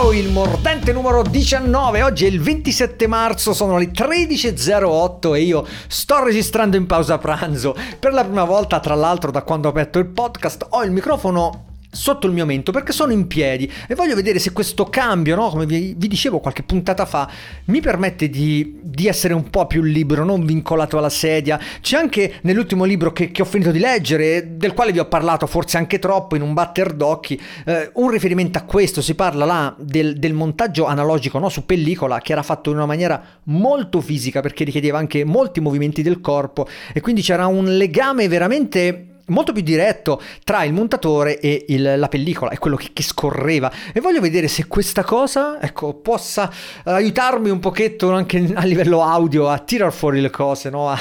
Ciao, il mordente numero 19. Oggi è il 27 marzo, sono le 13.08 e io sto registrando in pausa pranzo. Per la prima volta, tra l'altro, da quando ho aperto il podcast, ho il microfono sotto il mio mento perché sono in piedi e voglio vedere se questo cambio, no? come vi, dicevo qualche puntata fa, mi permette di, di, essere un po' più libero, non vincolato alla sedia. C'è anche nell'ultimo libro che, che, ho finito di leggere, del quale vi ho parlato forse anche troppo in un batter d'occhi, eh, un riferimento a questo, si parla là del, del montaggio analogico no? su pellicola che era fatto in una maniera molto fisica perché richiedeva anche molti movimenti del corpo e quindi c'era un legame veramente molto più diretto tra il montatore e il, la pellicola, è quello che, che, scorreva. E voglio vedere se questa cosa, ecco, possa aiutarmi un pochetto anche a livello audio a tirar fuori le cose, no? a,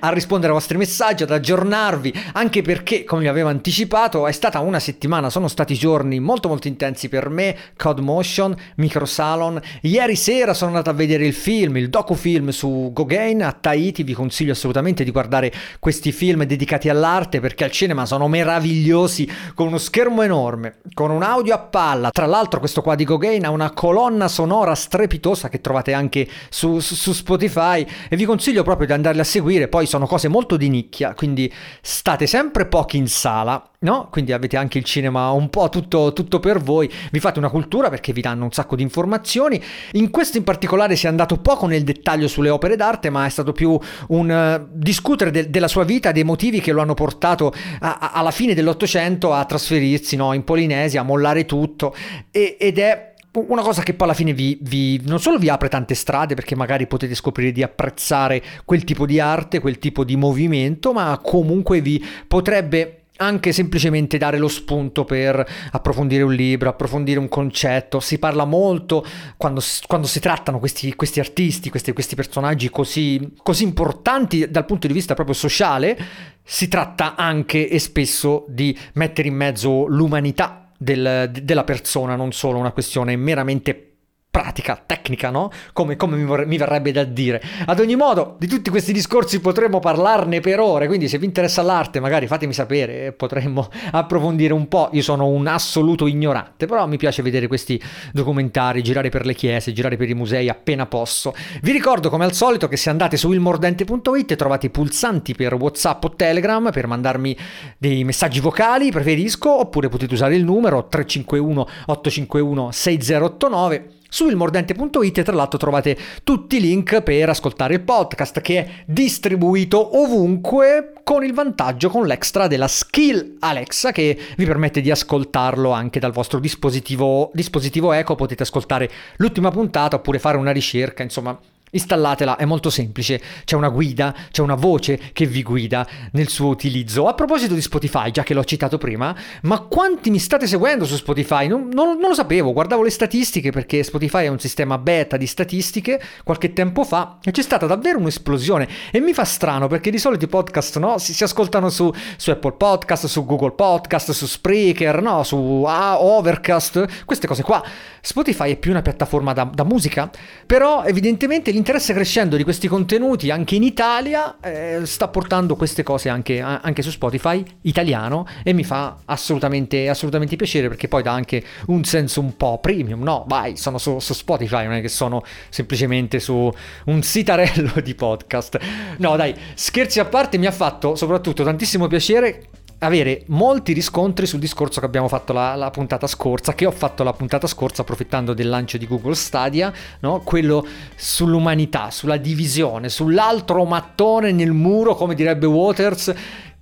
a, rispondere ai vostri messaggi, ad aggiornarvi, anche perché, come vi avevo anticipato, è stata una settimana, sono stati giorni molto molto intensi per me, Code Motion, Microsalon. Ieri sera sono andato a vedere il film, il docufilm su Gauguin a Tahiti, vi consiglio assolutamente di guardare questi film dedicati all'arte perché perché al cinema sono meravigliosi, con uno schermo enorme, con un audio a palla. Tra l'altro questo qua di Gauguin ha una colonna sonora strepitosa che trovate anche su, su Spotify. E vi consiglio proprio di andarli a seguire, poi sono cose molto di nicchia, quindi state sempre pochi in sala no? Quindi avete anche il cinema un po' tutto, tutto, per voi, vi fate una cultura perché vi danno un sacco di informazioni. In questo in particolare si è andato poco nel dettaglio sulle opere d'arte, ma è stato più un uh, discutere de- della sua vita, dei motivi che lo hanno portato a- a- alla fine dell'Ottocento a trasferirsi no? in Polinesia, a mollare tutto e- ed è una cosa che poi alla fine vi, vi, non solo vi apre tante strade perché magari potete scoprire di apprezzare quel tipo di arte, quel tipo di movimento, ma comunque vi potrebbe anche semplicemente dare lo spunto per approfondire un libro, approfondire un concetto. Si parla molto quando, quando si trattano questi, questi artisti, questi, questi personaggi così, così importanti dal punto di vista proprio sociale. Si tratta anche e spesso di mettere in mezzo l'umanità del, della persona, non solo una questione meramente pratica, tecnica, no? Come, come mi, vorre- mi, verrebbe da dire. Ad ogni modo, di tutti questi discorsi potremmo parlarne per ore, quindi se vi interessa l'arte magari fatemi sapere potremmo approfondire un po'. Io sono un assoluto ignorante, però mi piace vedere questi documentari, girare per le chiese, girare per i musei appena posso. Vi ricordo come al solito che se andate su ilmordente.it trovate i pulsanti per WhatsApp o Telegram per mandarmi dei messaggi vocali, preferisco, oppure potete usare il numero 351 851 6089 su ilmordente.it tra l'altro trovate tutti i link per ascoltare il podcast che è distribuito ovunque con il vantaggio con l'extra della skill Alexa che vi permette di ascoltarlo anche dal vostro dispositivo, dispositivo eco, potete ascoltare l'ultima puntata oppure fare una ricerca, insomma Installatela, è molto semplice, c'è una guida, c'è una voce che vi guida nel suo utilizzo. A proposito di Spotify, già che l'ho citato prima, ma quanti mi state seguendo su Spotify? Non, non, non, lo sapevo, guardavo le statistiche perché Spotify è un sistema beta di statistiche qualche tempo fa e c'è stata davvero un'esplosione e mi fa strano perché di solito i podcast no, si, si ascoltano su, su, Apple Podcast, su Google Podcast, su Spreaker, no, su ah, Overcast, queste cose qua. Spotify è più una piattaforma da, da musica, però evidentemente l'interesse l'interesse crescendo di questi contenuti anche in Italia eh, sta portando queste cose anche, anche, su Spotify italiano e mi fa assolutamente, assolutamente piacere perché poi dà anche un senso un po' premium, no? Vai, sono su, su Spotify, non è che sono semplicemente su un sitarello di podcast. No, dai, scherzi a parte, mi ha fatto soprattutto tantissimo piacere avere molti riscontri sul discorso che abbiamo fatto la, la, puntata scorsa, che ho fatto la puntata scorsa approfittando del lancio di Google Stadia, no? quello sull'umanità, sulla divisione, sull'altro mattone nel muro, come direbbe Waters,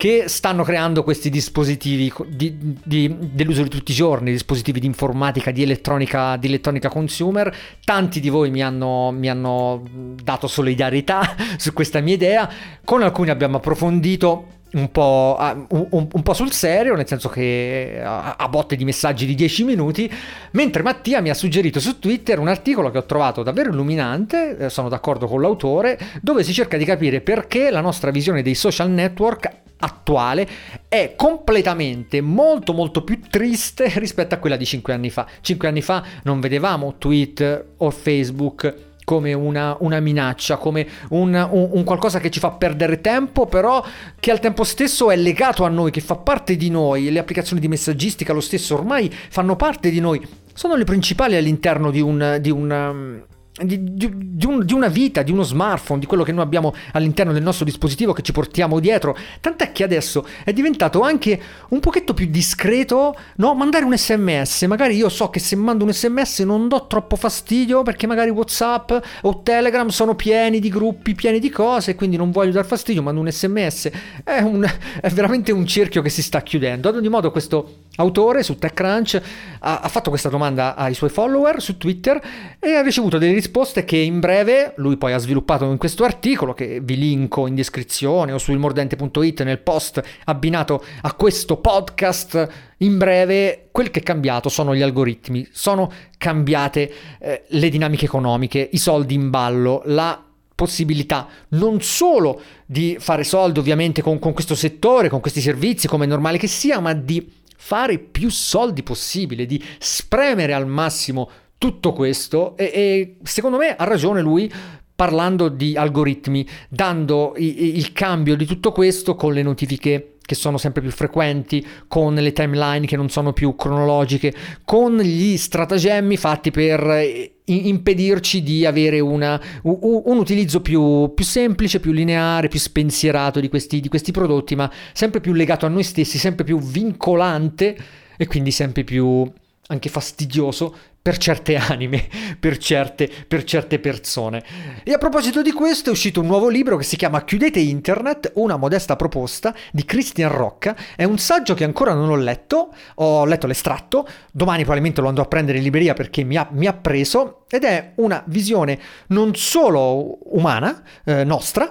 che stanno creando questi dispositivi di, di, dell'uso di tutti i giorni, dispositivi di informatica, di elettronica, di elettronica consumer. Tanti di voi mi hanno, mi hanno dato solidarietà su questa mia idea, con alcuni abbiamo approfondito un po', un, un, un po', sul serio, nel senso che a, a, botte di messaggi di 10 minuti, mentre Mattia mi ha suggerito su Twitter un articolo che ho trovato davvero illuminante, eh, sono d'accordo con l'autore, dove si cerca di capire perché la nostra visione dei social network attuale è completamente molto molto più triste rispetto a quella di 5 anni fa. 5 anni fa non vedevamo tweet o Facebook come una, una minaccia, come un, un, un, qualcosa che ci fa perdere tempo, però che al tempo stesso è legato a noi, che fa parte di noi. Le applicazioni di messaggistica lo stesso ormai fanno parte di noi. sono le principali all'interno di un, di un di, di, di, un, di, una vita, di uno smartphone, di quello che noi abbiamo all'interno del nostro dispositivo che ci portiamo dietro. Tant'è che adesso è diventato anche un pochetto più discreto, no? Mandare un sms. Magari io so che se mando un sms non do troppo fastidio perché magari WhatsApp o Telegram sono pieni di gruppi, pieni di cose, quindi non voglio dar fastidio, mando un sms. È, un, è veramente un cerchio che si sta chiudendo. Ad ogni modo, questo autore su TechCrunch ha, ha fatto questa domanda ai suoi follower su Twitter e ha ricevuto delle risposte che in breve lui poi ha sviluppato in questo articolo che vi linko in descrizione o su ilmordente.it nel post abbinato a questo podcast. In breve, quel che è cambiato sono gli algoritmi, sono cambiate eh, le dinamiche economiche, i soldi in ballo, la possibilità non solo di fare soldi ovviamente con, con questo settore, con questi servizi, come è normale che sia, ma di fare più soldi possibile, di spremere al massimo tutto questo e, e secondo me ha ragione lui parlando di algoritmi, dando i, il cambio di tutto questo con le notifiche che sono sempre più frequenti, con le timeline che non sono più cronologiche, con gli stratagemmi fatti per eh, impedirci di avere una, un utilizzo più, più, semplice, più lineare, più spensierato di questi, di questi prodotti, ma sempre più legato a noi stessi, sempre più vincolante e quindi sempre più anche fastidioso per certe anime, per certe, per certe, persone. E a proposito di questo è uscito un nuovo libro che si chiama Chiudete Internet, una modesta proposta di Christian Rocca. È un saggio che ancora non ho letto, ho letto l'estratto, domani probabilmente lo andrò a prendere in libreria perché mi ha, mi ha preso, ed è una visione non solo umana, eh, nostra,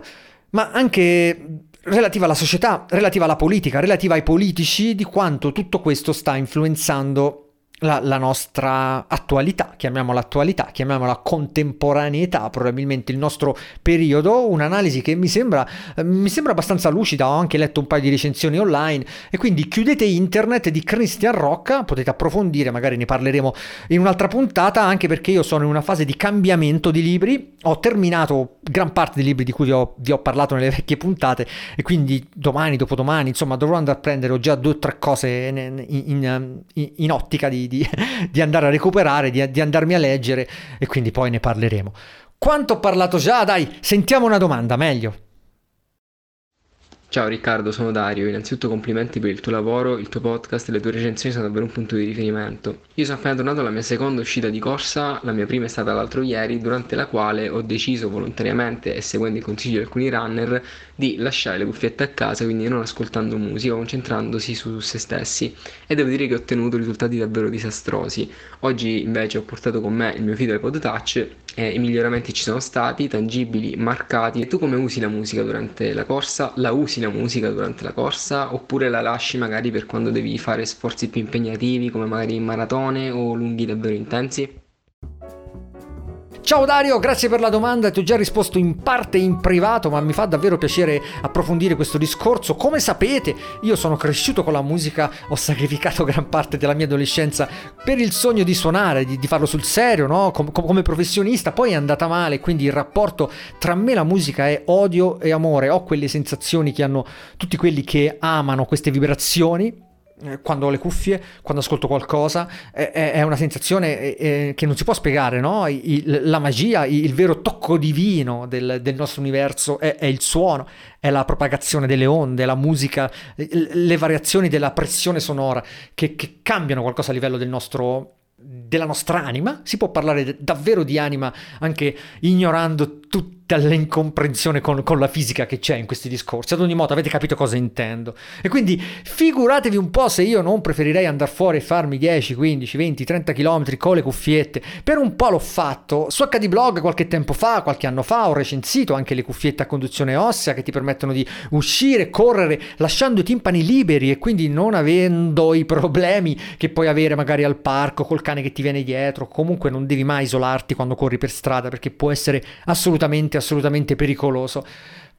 ma anche relativa alla società, relativa alla politica, relativa ai politici, di quanto tutto questo sta influenzando la, la, nostra attualità, chiamiamola attualità, chiamiamola contemporaneità, probabilmente il nostro periodo, un'analisi che mi sembra, mi sembra abbastanza lucida, ho anche letto un paio di recensioni online e quindi chiudete internet di Christian Rocca, potete approfondire, magari ne parleremo in un'altra puntata, anche perché io sono in una fase di cambiamento di libri, ho terminato gran parte dei libri di cui vi ho, vi ho parlato nelle vecchie puntate e quindi domani, dopodomani, insomma dovrò andare a prendere, ho già due o tre cose in, in, in, in ottica di di, di andare a recuperare, di, di andarmi a leggere e quindi poi ne parleremo. Quanto ho parlato già? Dai, sentiamo una domanda, meglio. Ciao Riccardo, sono Dario. Innanzitutto complimenti per il tuo lavoro, il tuo podcast e le tue recensioni sono davvero un punto di riferimento. Io sono appena tornato alla mia seconda uscita di corsa, la mia prima è stata l'altro ieri, durante la quale ho deciso volontariamente e seguendo i consigli di alcuni runner di lasciare le cuffiette a casa, quindi non ascoltando musica, concentrandosi su se stessi. E devo dire che ho ottenuto risultati davvero disastrosi. Oggi invece ho portato con me il mio feed iPod Touch e i miglioramenti ci sono stati, tangibili, marcati. E tu come usi la musica durante la corsa? La usi la musica durante la corsa oppure la lasci magari per quando devi fare sforzi più impegnativi come magari in maratone o lunghi davvero intensi? Ciao Dario, grazie per la domanda, ti ho già risposto in parte in privato, ma mi fa davvero piacere approfondire questo discorso. Come sapete, io sono cresciuto con la musica, ho sacrificato gran parte della mia adolescenza per il sogno di suonare, di, di farlo sul serio, no? Com- come professionista, poi è andata male, quindi il rapporto tra me e la musica è odio e amore. Ho quelle sensazioni che hanno tutti quelli che amano queste vibrazioni quando ho le cuffie, quando ascolto qualcosa, è, è una sensazione è, che non si può spiegare, no? Il, la magia, il vero tocco divino del, del nostro universo è, è, il suono, è la propagazione delle onde, la musica, le variazioni della pressione sonora che, che cambiano qualcosa a livello del nostro della nostra anima, si può parlare davvero di anima anche ignorando tutta l'incomprensione con, con, la fisica che c'è in questi discorsi. Ad ogni modo avete capito cosa intendo. E quindi figuratevi un po' se io non preferirei andare fuori e farmi 10, 15, 20, 30 km con le cuffiette. Per un po' l'ho fatto. Su HD Blog qualche tempo fa, qualche anno fa, ho recensito anche le cuffiette a conduzione ossea che ti permettono di uscire, correre, lasciando i timpani liberi e quindi non avendo i problemi che puoi avere magari al parco col cane che ti viene dietro. Comunque non devi mai isolarti quando corri per strada perché può essere assolutamente assolutamente pericoloso.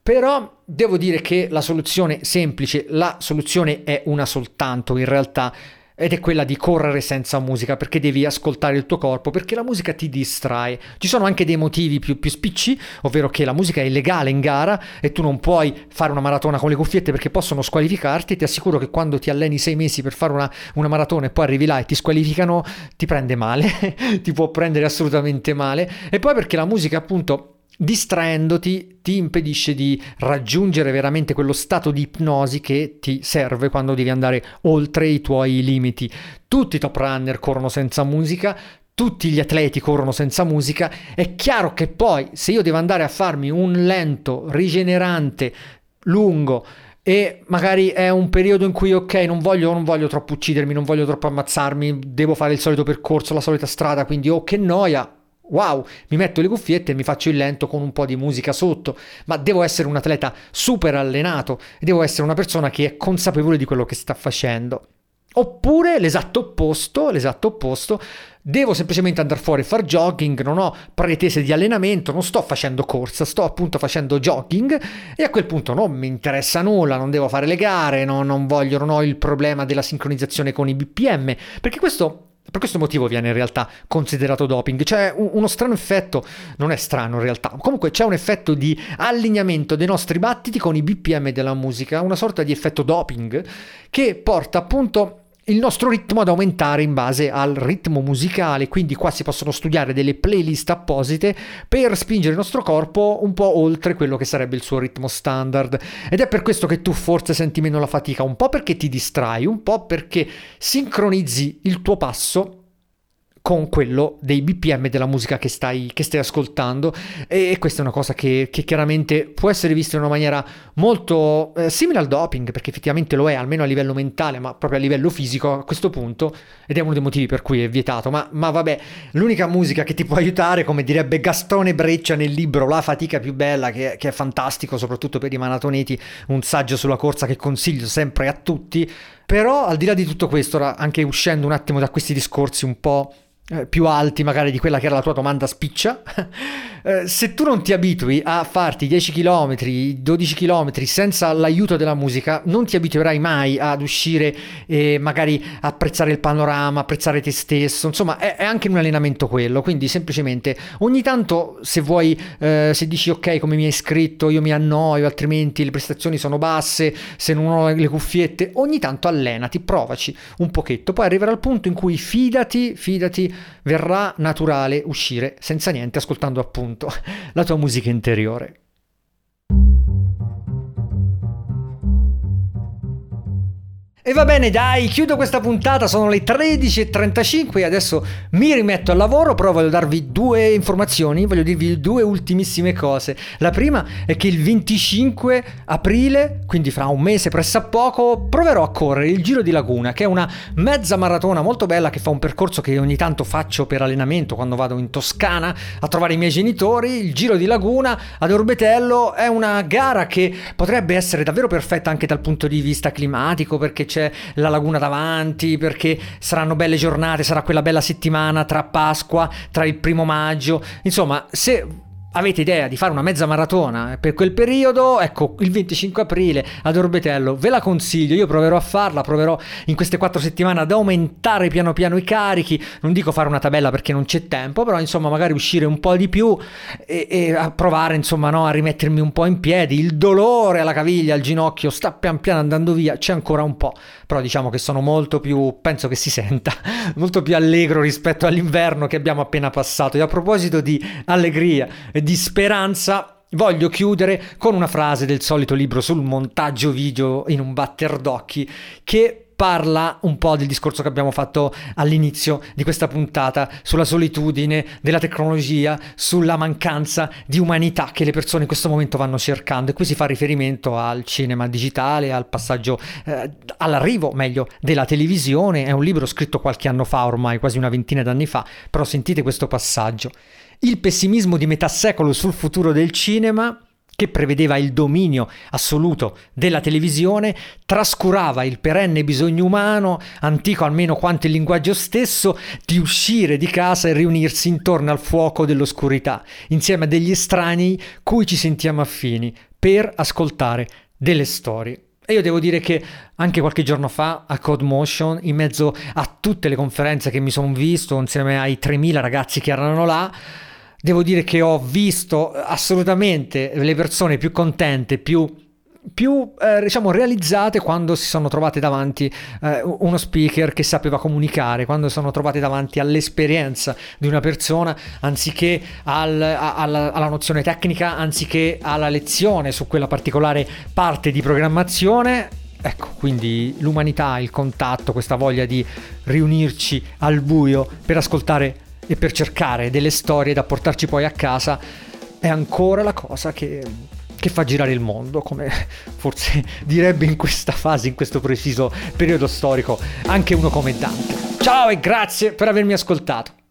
Però devo dire che la soluzione semplice, la soluzione è una soltanto in realtà ed è quella di correre senza musica perché devi ascoltare il tuo corpo perché la musica ti distrae. Ci sono anche dei motivi più, più spicci ovvero che la musica è illegale in gara e tu non puoi fare una maratona con le cuffiette perché possono squalificarti. Ti assicuro che quando ti alleni sei mesi per fare una, una maratona e poi arrivi là e ti squalificano ti prende male ti può prendere assolutamente male. E poi perché la musica appunto distraendoti ti impedisce di raggiungere veramente quello stato di ipnosi che ti serve quando devi andare oltre i tuoi limiti. Tutti i top runner corrono senza musica, tutti gli atleti corrono senza musica, è chiaro che poi se io devo andare a farmi un lento, rigenerante, lungo, e magari è un periodo in cui ok non voglio, non voglio troppo uccidermi, non voglio troppo ammazzarmi, devo fare il solito percorso, la solita strada, quindi oh che noia, wow, mi metto le cuffiette e mi faccio il lento con un po' di musica sotto, ma devo essere un atleta super allenato devo essere una persona che è consapevole di quello che sta facendo. Oppure l'esatto opposto, l'esatto opposto, devo semplicemente andare fuori e fare jogging, non ho pretese di allenamento, non sto facendo corsa, sto appunto facendo jogging e a quel punto non mi interessa nulla, non devo fare le gare, no, non voglio, non ho il problema della sincronizzazione con i BPM, perché questo per questo motivo viene in realtà considerato doping. C'è uno strano effetto, non è strano in realtà, comunque c'è un effetto di allineamento dei nostri battiti con i BPM della musica, una sorta di effetto doping che porta appunto il nostro ritmo ad aumentare in base al ritmo musicale, quindi qua si possono studiare delle playlist apposite per spingere il nostro corpo un po' oltre quello che sarebbe il suo ritmo standard. Ed è per questo che tu forse senti meno la fatica, un po' perché ti distrai, un po' perché sincronizzi il tuo passo con quello dei BPM della musica che stai, che stai ascoltando. E, questa è una cosa che, che, chiaramente può essere vista in una maniera molto eh, simile al doping perché effettivamente lo è almeno a livello mentale ma proprio a livello fisico a questo punto. Ed è uno dei motivi per cui è vietato. Ma, ma vabbè l'unica musica che ti può aiutare come direbbe Gastone Breccia nel libro La fatica più bella che, che è fantastico soprattutto per i maratoneti un saggio sulla corsa che consiglio sempre a tutti. Però al di là di tutto questo anche uscendo un attimo da questi discorsi un po' più alti magari di quella che era la tua domanda spiccia, eh, se tu non ti abitui a farti 10 km, 12 km senza l'aiuto della musica, non ti abituerai mai ad uscire e magari apprezzare il panorama, apprezzare te stesso, insomma è, è anche un allenamento quello, quindi semplicemente ogni tanto se vuoi, eh, se dici ok come mi hai scritto io mi annoio, altrimenti le prestazioni sono basse, se non ho le cuffiette, ogni tanto allenati, provaci un pochetto, poi arriverà al punto in cui fidati, fidati verrà naturale uscire senza niente ascoltando appunto la tua musica interiore. E va bene, dai, chiudo questa puntata, sono le 13.35 e adesso mi rimetto al lavoro, però voglio darvi due informazioni, voglio dirvi due ultimissime cose. La prima è che il 25 aprile, quindi fra un mese pressappoco, proverò a correre il Giro di Laguna, che è una mezza maratona molto bella che fa un percorso che ogni tanto faccio per allenamento quando vado in Toscana a trovare i miei genitori. Il Giro di Laguna ad Orbetello è una gara che potrebbe essere davvero perfetta anche dal punto di vista climatico perché c'è la laguna davanti, perché saranno belle giornate, sarà quella bella settimana tra Pasqua, tra il primo maggio. Insomma, se avete idea di fare una mezza maratona? Per quel periodo, ecco, il 25 aprile ad Orbetello, ve la consiglio, io proverò a farla, proverò in queste quattro settimane ad aumentare piano piano i carichi, non dico fare una tabella perché non c'è tempo, però insomma magari uscire un po' di più e, e provare insomma no, a rimettermi un po' in piedi, il dolore alla caviglia, al ginocchio sta pian piano andando via, c'è ancora un po', però diciamo che sono molto più, penso che si senta, molto più allegro rispetto all'inverno che abbiamo appena passato. E a proposito di allegria e di speranza, voglio chiudere con una frase del solito libro sul montaggio video in un batter d'occhi che parla un po' del discorso che abbiamo fatto all'inizio di questa puntata sulla solitudine della tecnologia, sulla mancanza di umanità che le persone in questo momento vanno cercando e qui si fa riferimento al cinema digitale, al passaggio eh, all'arrivo meglio della televisione, è un libro scritto qualche anno fa ormai, quasi una ventina d'anni fa, però sentite questo passaggio. Il pessimismo di metà secolo sul futuro del cinema che prevedeva il dominio assoluto della televisione, trascurava il perenne bisogno umano, antico almeno quanto il linguaggio stesso, di uscire di casa e riunirsi intorno al fuoco dell'oscurità, insieme a degli estranei cui ci sentiamo affini, per ascoltare delle storie. E io devo dire che anche qualche giorno fa a Code Motion, in mezzo a tutte le conferenze che mi sono visto, insieme ai 3000 ragazzi che erano là, devo dire che ho visto assolutamente le persone più contente, più più eh, diciamo realizzate quando si sono trovate davanti eh, uno speaker che sapeva comunicare, quando sono trovate davanti all'esperienza di una persona anziché al, a, alla, alla, nozione tecnica, anziché alla lezione su quella particolare parte di programmazione. Ecco, quindi l'umanità, il contatto, questa voglia di riunirci al buio per ascoltare e per cercare delle storie da portarci poi a casa è ancora la cosa che, che fa girare il mondo, come forse direbbe in questa fase, in questo preciso periodo storico, anche uno come Dante. Ciao e grazie per avermi ascoltato.